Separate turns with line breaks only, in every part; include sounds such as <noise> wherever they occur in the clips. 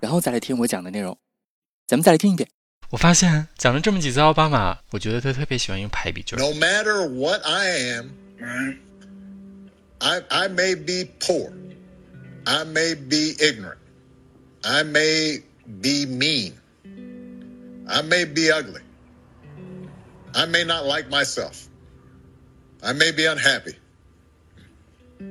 然后再来听我讲的内容，咱们再来听一遍。
我发现讲了这么几次奥巴马，我觉得他特别喜欢用排比句。
No matter what I am, I I may be poor, I may be ignorant, I may be mean, I may be ugly, I may not like myself, I may be unhappy,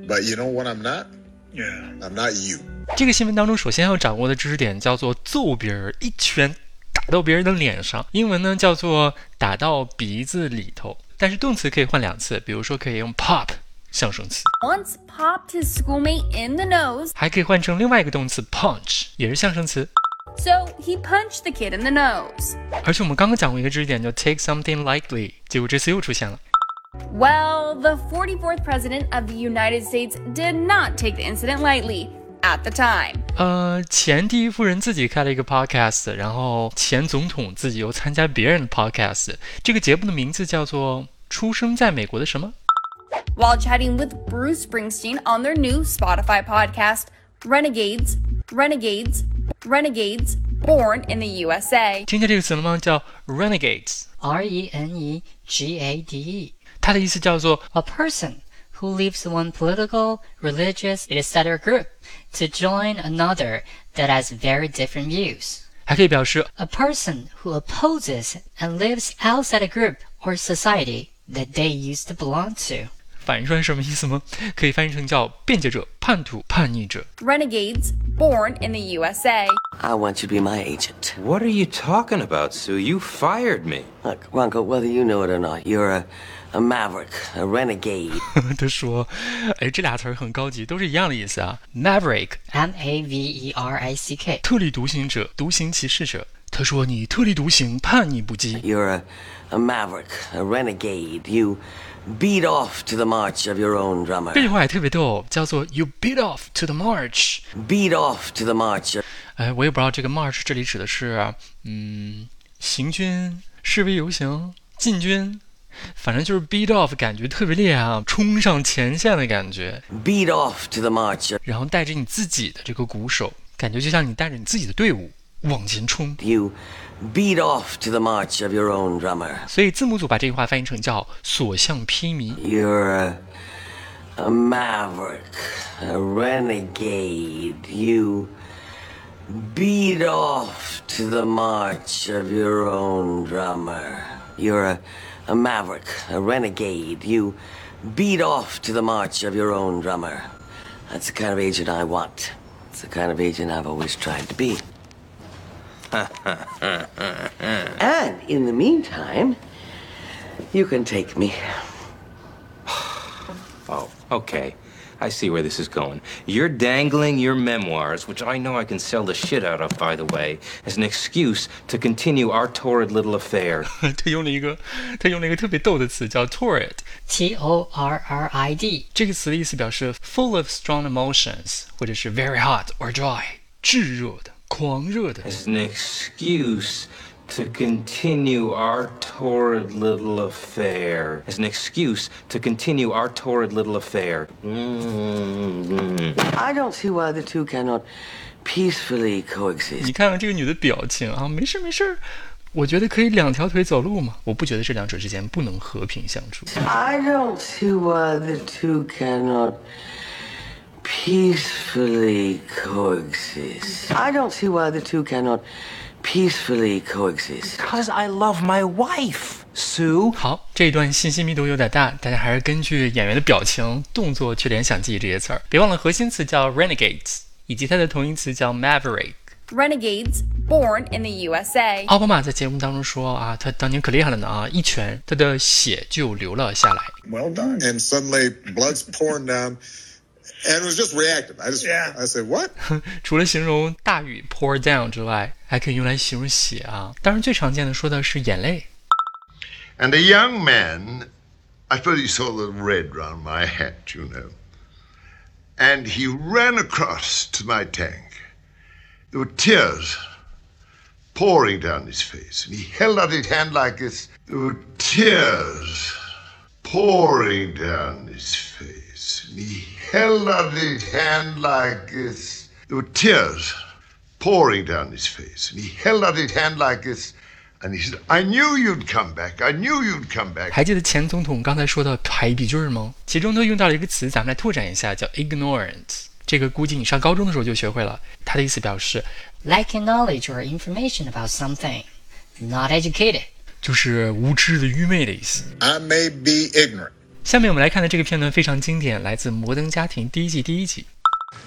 but you know what I'm not? Yeah, I'm not you.
这个新闻当中，首先要掌握的知识点叫做揍别人，一拳打到别人的脸上。英文呢叫做打到鼻子里头，但是动词可以换两次，比如说可以用 pop 象声词，
once popped his schoolmate in the nose，
还可以换成另外一个动词 punch，也是象声词。
So he punched the kid in the nose。
而且我们刚刚讲过一个知识点叫 take something lightly，结果这次又出现了。
Well, the 44th president of the United States did not take the incident lightly. At the time，
呃，前第一夫人自己开了一个 podcast，然后前总统自己又参加别人的 podcast。这个节目的名字叫做《出生在美国的什么》。
While chatting with Bruce Springsteen on their new Spotify podcast, Renegades, Renegades, Renegades, born in the USA。
听见这个词了吗？叫 renegades，R
E N E G A D E。
它的意思叫做
a person who leaves one political, religious, etc. group to join another that has very different views.
还可以表示
a person who opposes and lives outside a group or society that they used to belong to.
反译出来什么意思吗？可以翻译成叫辩解者、叛徒、叛逆者。
Renegades born in the USA.
I want you to be my agent.
What are you talking about, Sue? You fired me.
Look, Ronco, whether you know it or not, you're a a maverick, a renegade.
他说：“哎，这俩词儿很高级，都是一样的意思啊。Maverick，M
A V E R I C K，
特立独行者，独行其事者。他说你特立独行，叛逆不羁。
You're a a maverick, a renegade. You beat off to the march of your own drummer.
这句话也特别逗，叫做 You beat off to the march.
Beat off to the march.
哎，我也不知道这个 march 这里指的是嗯行军、示威游行、进军。”反正就是 beat off，感觉特别厉害啊，冲上前线的感觉。
beat off to the march，
然后带着你自己的这个鼓手，感觉就像你带着你自己的队伍往前冲。
You beat off to the march of your own drummer。
所以字幕组把这句话翻译成叫所向披靡。
You're a maverick, a renegade. You beat off to the march of your own drummer. You're a a maverick, a renegade. You beat off to the march of your own drummer. That's the kind of agent I want. It's the kind of agent I've always tried to be. <laughs> and in the meantime, you can take me.
oh, okay. I see where this is going. You're dangling your memoirs, which I know I can sell the shit out of, by the way, as an excuse to continue our torrid little affair.
他<laughs> 用了一个，他用了一个特别逗的词，叫
torrid，T O R R I D。
这个词的意思表示 full of strong emotions，或者是 very hot or dry，炙热的、狂热的。
As an excuse to continue our torrid little affair as an excuse to continue our torrid little affair.
Mm-hmm. I don't see why the two cannot peacefully coexist.
你看看这个女的表情啊，没事没事。我觉得可以两条腿走路嘛，我不觉得这两者之间不能和平相处。
I don't see why the two cannot peacefully coexist. I don't see why the two cannot Peacefully coexist.
Because I love my wife, Sue.
好，这一段信息密度有点大，大家还是根据演员的表情、动作去联想记忆这些词儿。别忘了核心词叫 renegades，以及它的同义词叫 maverick。
Renegades born in the USA。
奥巴马在节目当中说啊，他当年可厉害了呢啊，一拳他的血就流了下来。
Well done. And suddenly blood's pouring down. and it was just reactive. I just,
Yeah.
I said, what?
除了形容大雨 <laughs> pour down 之外，还可以用来形容血啊。当然，最常见的说的是眼泪。
And a young man, I suppose he saw the red round my hat, you know, and he ran across to my tank. There were tears pouring down his face, and he held out his hand like this. There were tears pouring down his face, and he held out his hand like this. There were tears pouring down his face, and he held out his hand like this. And he said, I knew you'd come back. I knew you'd come back.
还记得前总统刚才说的排比句儿吗？其中都用到了一个词，咱们来拓展一下，叫 ignorant。这个估计你上高中的时候就学会了，它的意思表示
Lacking knowledge or information about something. Not educated.
就是无知的、愚昧的意思。
I may be ignorant.
下面我们来看的这个片段非常经典，来自《摩登家庭》第一季第一集。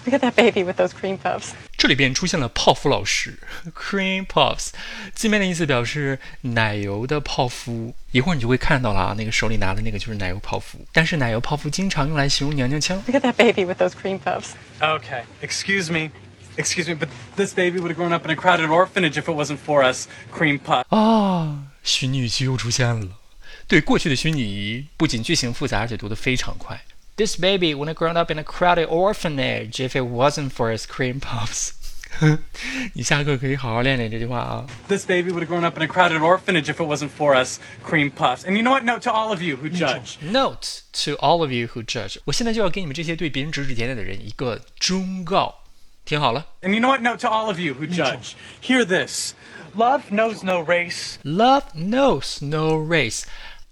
Look at that baby with those cream puffs.
这里边出现了泡芙老师 （cream puffs），字面的意思表示奶油的泡芙。一会儿你就会看到了啊，那个手里拿的那个就是奶油泡芙。但是奶油泡芙经常用来形容娘娘腔。
Look at that baby with those cream puffs.
Okay, excuse me. Excuse me, but this baby would have grown up in a crowded orphanage if it wasn't for us. Cream puffs.
啊，虚拟语句又出现了。对过去的虚拟仪，不仅句型复杂，而且读得非常快。This baby would have grown up in a crowded orphanage if it wasn't for its cream puffs <laughs> 。你下课可以好好练练这句话啊。
This baby would have grown up in a crowded orphanage if it wasn't for us. Cream puffs. And you know what? Note to all of you who judge.
Note to all of you who judge，我现在就要给你们这些对别人指指点点的人一个忠告，听好了。
And you know what? Note to all of you who judge. Hear this. Love knows no race.
Love knows no race，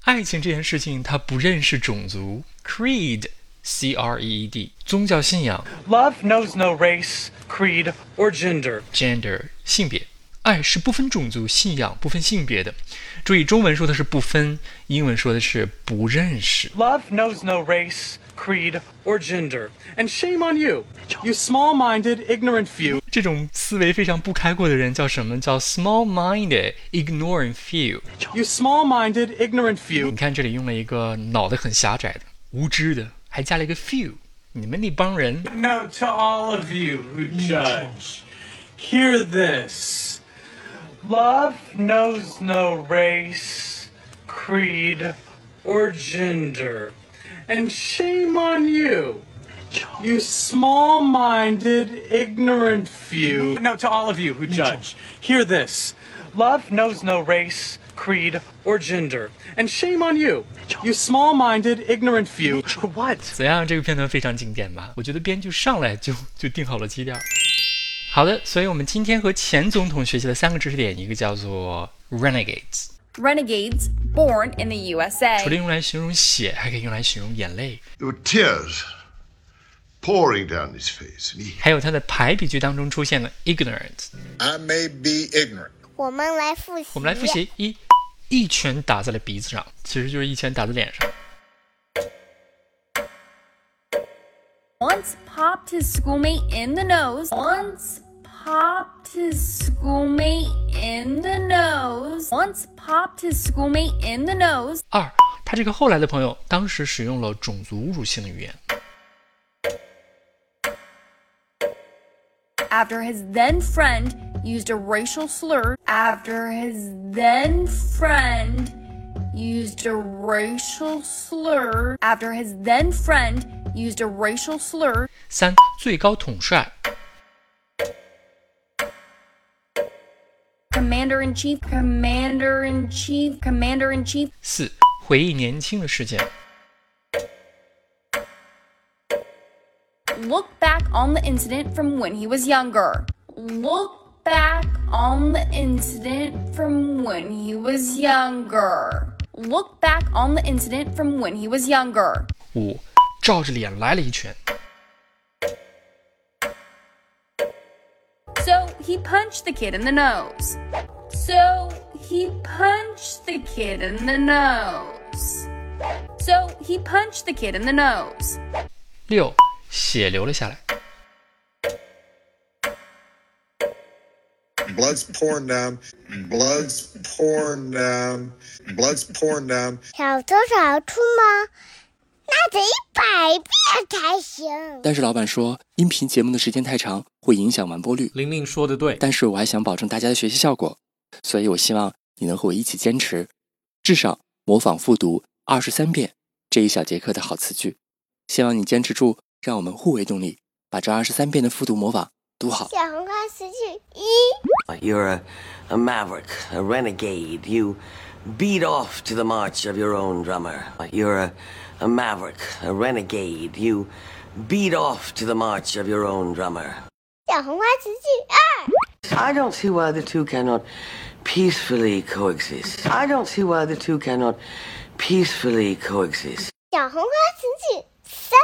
爱情这件事情它不认识种族。Creed，C R E E D，宗教信仰
Love knows no race, creed, or
gender.，gender 性别，爱是不分种族、信仰、不分性别的。注意，中文说的是不分，英文说的是不认识。
Love knows no race, creed, or gender. And shame on you, you small-minded, ignorant few.
这种思维非常不开阔的人叫什么？叫 small-minded, ignorant few。
You small-minded, ignorant few.
你看这里用了一个脑袋很狭窄的、无知的，还加了一个 few。你们那帮人
Note to all of you who judge. Hear this. Love knows no race, creed, or gender. And shame on you, you small minded, ignorant few. Note to all of you who judge. Hear this. Love knows no race, creed, or gender. And shame on you, you small minded, ignorant few. What?
怎样？这个片段非常经典吧？我觉得编剧上来就就定好了基调。 好的，所以我们今天和前总统学习了三个知识点，一个叫做 renegades，
Renegades, born in the
除了
USA.
用来形容血，还可以用来形容眼泪。
There were tears pouring down his face, and he
还有它的排比句当中出现了 ignorant。
I may be ignorant.
我们来复习。
我们来复习一，一拳打在了鼻子上，其实就是一拳打在脸上。
Once popped his schoolmate in the nose. Once popped his schoolmate in the nose. Once popped his schoolmate in the nose.
二，他这个后来的朋友当时使用了种族侮辱性的语言。
after his then friend used a racial slur. After his then friend used a racial slur. After his then friend used a racial slur.
三，最高统帅。
Commander in chief, commander in chief, commander in chief.
四，回忆年轻的事件。
Look back on the incident from when he was younger. Look back on the incident from when he was younger. Look back on the incident from when he was younger.
五，照着脸来了一拳。
So he punched the kid in the nose. So he punched the kid in the nose. So he punched the kid in the nose.
六，血流了下来。
Blood's pouring down. Blood's pouring down. Blood's pouring down.
小偷小兔吗？那那得一百遍才行。
但是老板说，音频节目的时间太长，会影响完播率。
玲玲说的对，
但是我还想保证大家的学习效果，所以我希望你能和我一起坚持，至少模仿复读二十三遍这一小节课的好词句。希望你坚持住，让我们互为动力，把这二十三遍的复读模仿读好。
小红花词句一
，You're a, a maverick, a renegade. You beat off to the march of your own drummer. You're a, a maverick, a renegade. You beat off to the march of your own drummer.
小红花词句二
，I don't see why the two cannot peacefully coexist. I don't see why the two cannot peacefully coexist.
小红花词句三，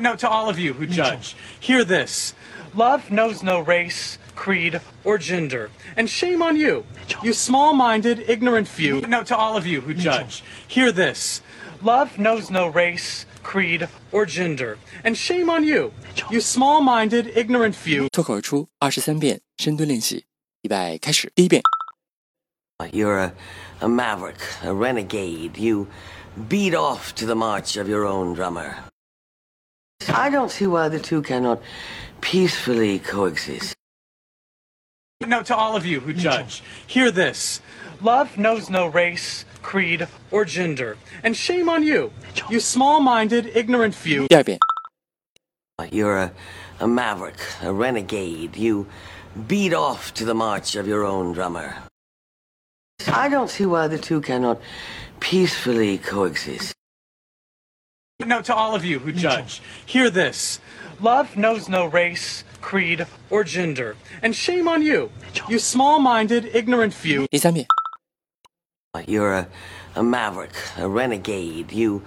Now, to all of you who judge, hear this love knows no race, creed, or gender. And shame on you, you small minded, ignorant few. Now, to all of you who judge, hear this love knows no race, creed, or gender. And shame on you, you small minded, ignorant few.
脱口而出二十三遍深蹲练习，预备开始。第一遍，
you're a, a maverick, a renegade. You beat off to the march of your own drummer. I don't see why the two cannot peacefully coexist.
Now, to all of you who judge, hear this. Love knows no race, creed, or gender. And shame on you, you small minded, ignorant few.
You're a, a maverick, a renegade. You beat off to the march of your own drummer. I don't see why the two cannot peacefully coexist.
Now, to all of you who judge, hear this love knows no race, creed, or gender. And shame on you, you small minded, ignorant few.
第三遍，
You're a, a maverick, a renegade. You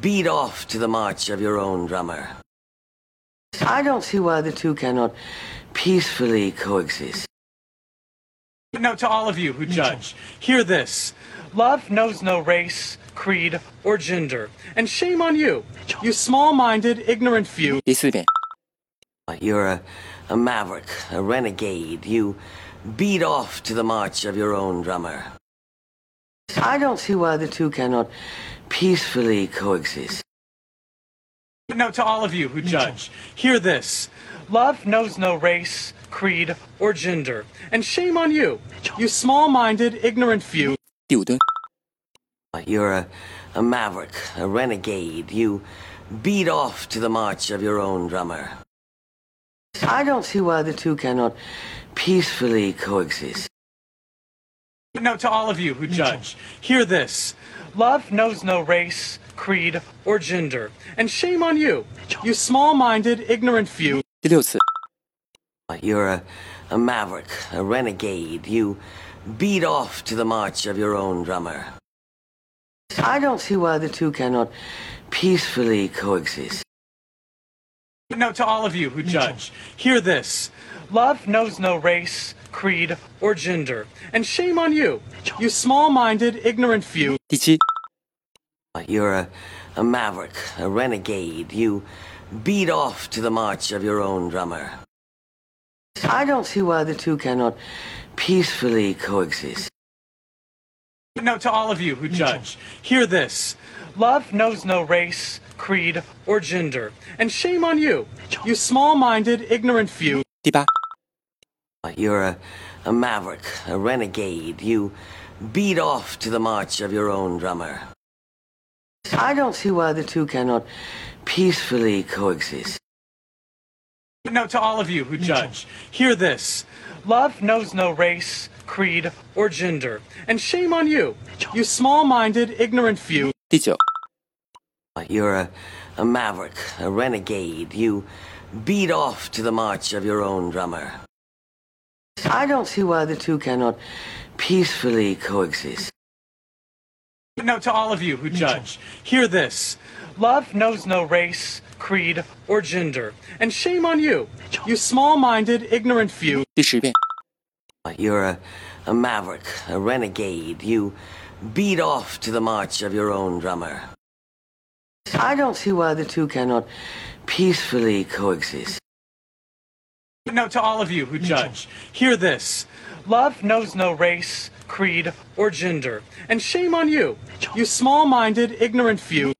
beat off to the march of your own drummer. I don't see why the two cannot peacefully coexist.
No, to all of you who judge, hear this. Love knows no race, creed, or gender. And shame on you, you small minded, ignorant few.
You're a, a maverick, a renegade. You beat off to the march of your own drummer. I don't see why the two cannot peacefully coexist.
No, to all of you who judge, hear this. Love knows no race, creed, or gender. And shame on you, you small minded, ignorant few.
第五蹲，
You're a, a maverick, a renegade. You beat off to the march of your own drummer. I don't see why the two cannot peacefully coexist.
Now, to all of you who judge, hear this love knows no race, creed, or gender. And shame on you, you small minded, ignorant few.
第六次，
You're a, a maverick, a renegade. You beat off to the march of your own drummer. I don't see why the two cannot peacefully coexist.
Now, to all of you who judge, hear this love knows no race, creed, or gender. And shame on you, you small minded, ignorant few.
第七
，You're a, a maverick, a renegade. You beat off to the march of your own drummer. I don't see why the two cannot peacefully coexist.
Now, to all of you who judge, hear this love knows no race, creed, or gender. And shame on you, you small minded, ignorant few.
You're a, a maverick, a renegade. You beat off to the march of your own drummer. I don't see why the two cannot peacefully coexist.
Now, to all of you who judge, hear this love knows no race, creed, or gender. And shame on you, you small minded, ignorant few.
第九
，You're a, a maverick, a renegade. You beat off to the march of your own drummer. I don't see why the two cannot peacefully coexist.
Now, to all of you who judge, hear this love knows no race, creed, or gender. And shame on you, you small minded, ignorant few.
You're a, a maverick, a renegade. You beat off to the march of your own drummer. I don't see why the two cannot peacefully coexist.
Now, to all of you who judge, hear this. Love knows no race, creed, or gender. And shame on you, you small minded, ignorant few.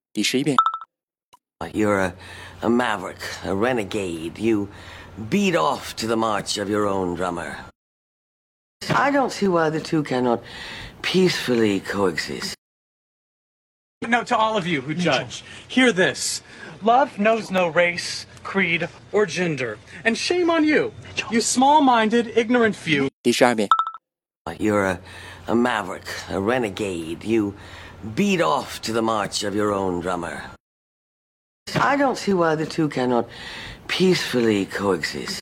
第十一遍，
You're a, a maverick, a renegade. You beat off to the march of your own drummer. I don't see why the two cannot peacefully coexist.
Now, to all of you who judge, hear this love knows no race, creed, or gender. And shame on you, you small minded, ignorant few.
第十二遍，
You're a, a maverick, a renegade. You beat off to the march of your own drummer. I don't see why the two cannot peacefully coexist.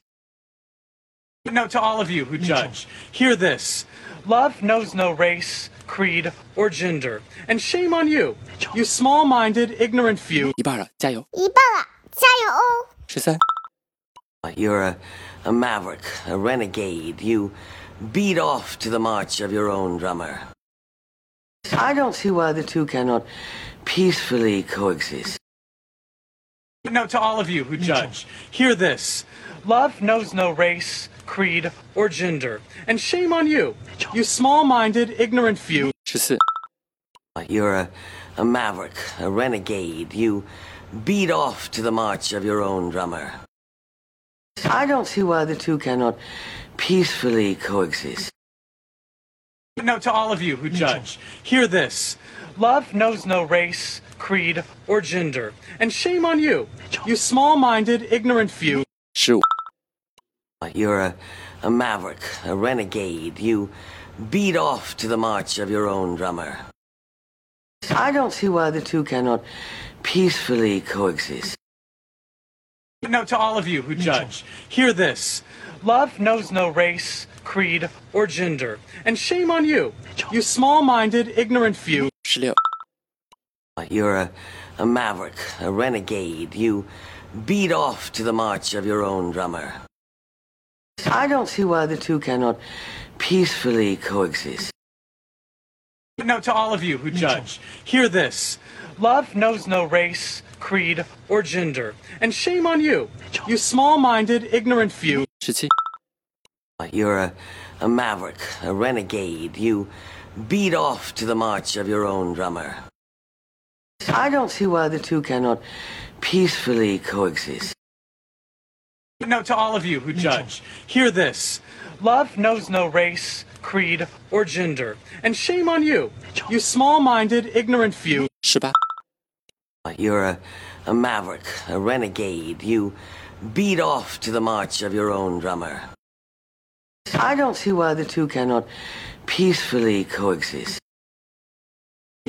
Now, to all of you who judge, hear this love knows no race, creed, or gender. And shame on you, you small minded, ignorant few.
一半了，加油！
一半了，加油哦！
十三、
You're a, a maverick, a renegade. You beat off to the march of your own drummer. I don't see why the two cannot peacefully coexist.
Now, to all of you who judge, hear this love knows no race, creed, or gender. And shame on you, you small minded, ignorant few.
You're a, a maverick, a renegade. You beat off to the march of your own drummer. I don't see why the two cannot peacefully coexist.
Now, to all of you who judge, hear this love knows no race, creed, or gender. And shame on you, you small minded, ignorant few.
十五、
You're a, a maverick, a renegade. You beat off to the march of your own drummer. I don't see why the two cannot peacefully coexist.
Now, to all of you who judge, hear this love knows no race, creed, or gender. And shame on you, you small minded, ignorant few.
You're a, a maverick, a renegade. You beat off to the march of your own drummer. I don't see why the two cannot peacefully coexist.
No, to all of you who judge, hear this. Love knows no race, creed, or gender. And shame on you, you small minded, ignorant few.
You're a, a maverick, a renegade. You beat off to the march of your own drummer. I don't see why the two cannot peacefully coexist.
Now, to all of you who judge, hear this love knows no race, creed, or gender. And shame on you, you small minded, ignorant few.
You're a, a maverick, a renegade. You beat off to the march of your own drummer. I don't see why the two cannot peacefully coexist.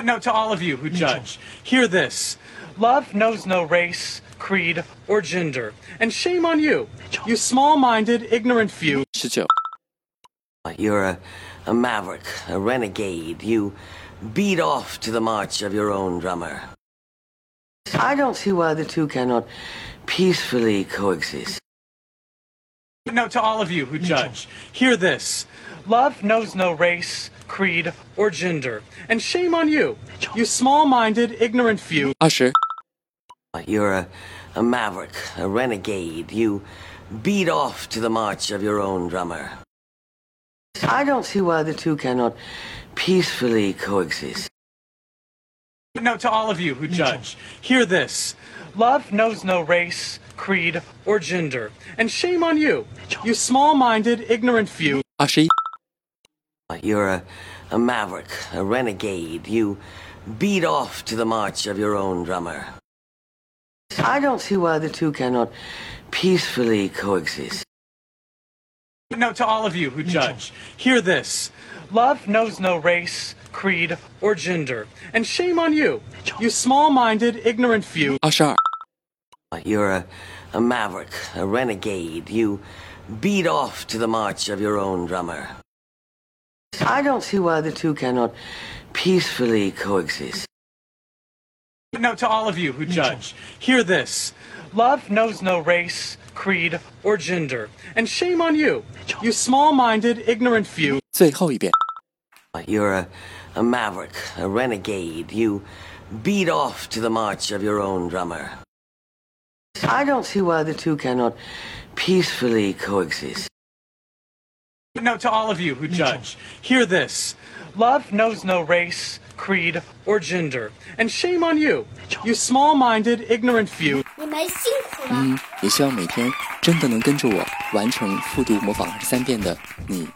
Now, to all of you who judge, hear this love knows no race, creed, or gender. And shame on you, you small minded, ignorant few.
十九、
You're a, a maverick, a renegade. You beat off to the march of your own drummer. I don't see why the two cannot peacefully coexist.
No, to all of you who judge, hear this love knows no race, creed, or gender. And shame on you, you small minded, ignorant few.
Usher.
You're a, a maverick, a renegade. You beat off to the march of your own drummer. I don't see why the two cannot peacefully coexist.
No, to all of you who judge, hear this. Love knows no race, creed, or gender. And shame on you, you small minded, ignorant few.
Usher.
You're a, a maverick, a renegade. You beat off to the march of your own drummer. I don't see why the two cannot peacefully coexist.
No, to all of you who judge, hear this. Love knows no race, creed, or gender. And shame on you, you small minded, ignorant few.
Ashar.
You're a, a maverick, a renegade. You beat off to the march of your own drummer. I don't see why the two cannot peacefully coexist.
Now, to all of you who judge, hear this love knows no race, creed, or gender. And shame on you, you small minded, ignorant few.
最后一遍。
You're a, a maverick, a renegade. You beat off to the march of your own drummer. I don't see why the two cannot peacefully coexist.
Now, to all of you who judge, hear this love knows no race, creed, or gender. And shame on you, you small minded, ignorant few.
你们辛苦了。
嗯，也希望每天真的能跟着我完成复读模仿二十三遍的你，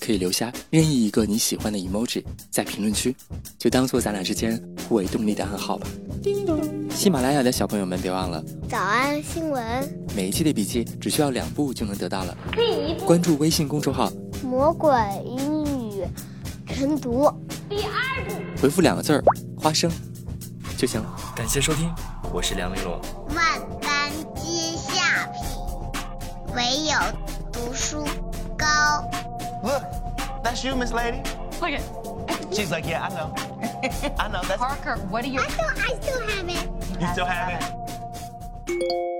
可以留下任意一个你喜欢的 emoji 在评论区，就当做咱俩之间互为动力的暗号吧。喜马拉雅的小朋友们，别忘了
早安新闻，
每一期的笔记只需要两步就能得到了。
第一步，
关注微信公众号
魔鬼英语晨读。
第二步，
回复两个字儿“花生”就行了。感谢收听，我是梁玲珑。
万般皆下品，唯有读书高。
Look, that's you, Miss Lady.
Look at
She's like, yeah, I know. I know. That's
Parker. What are you?
I still, I still have it.
You still have it.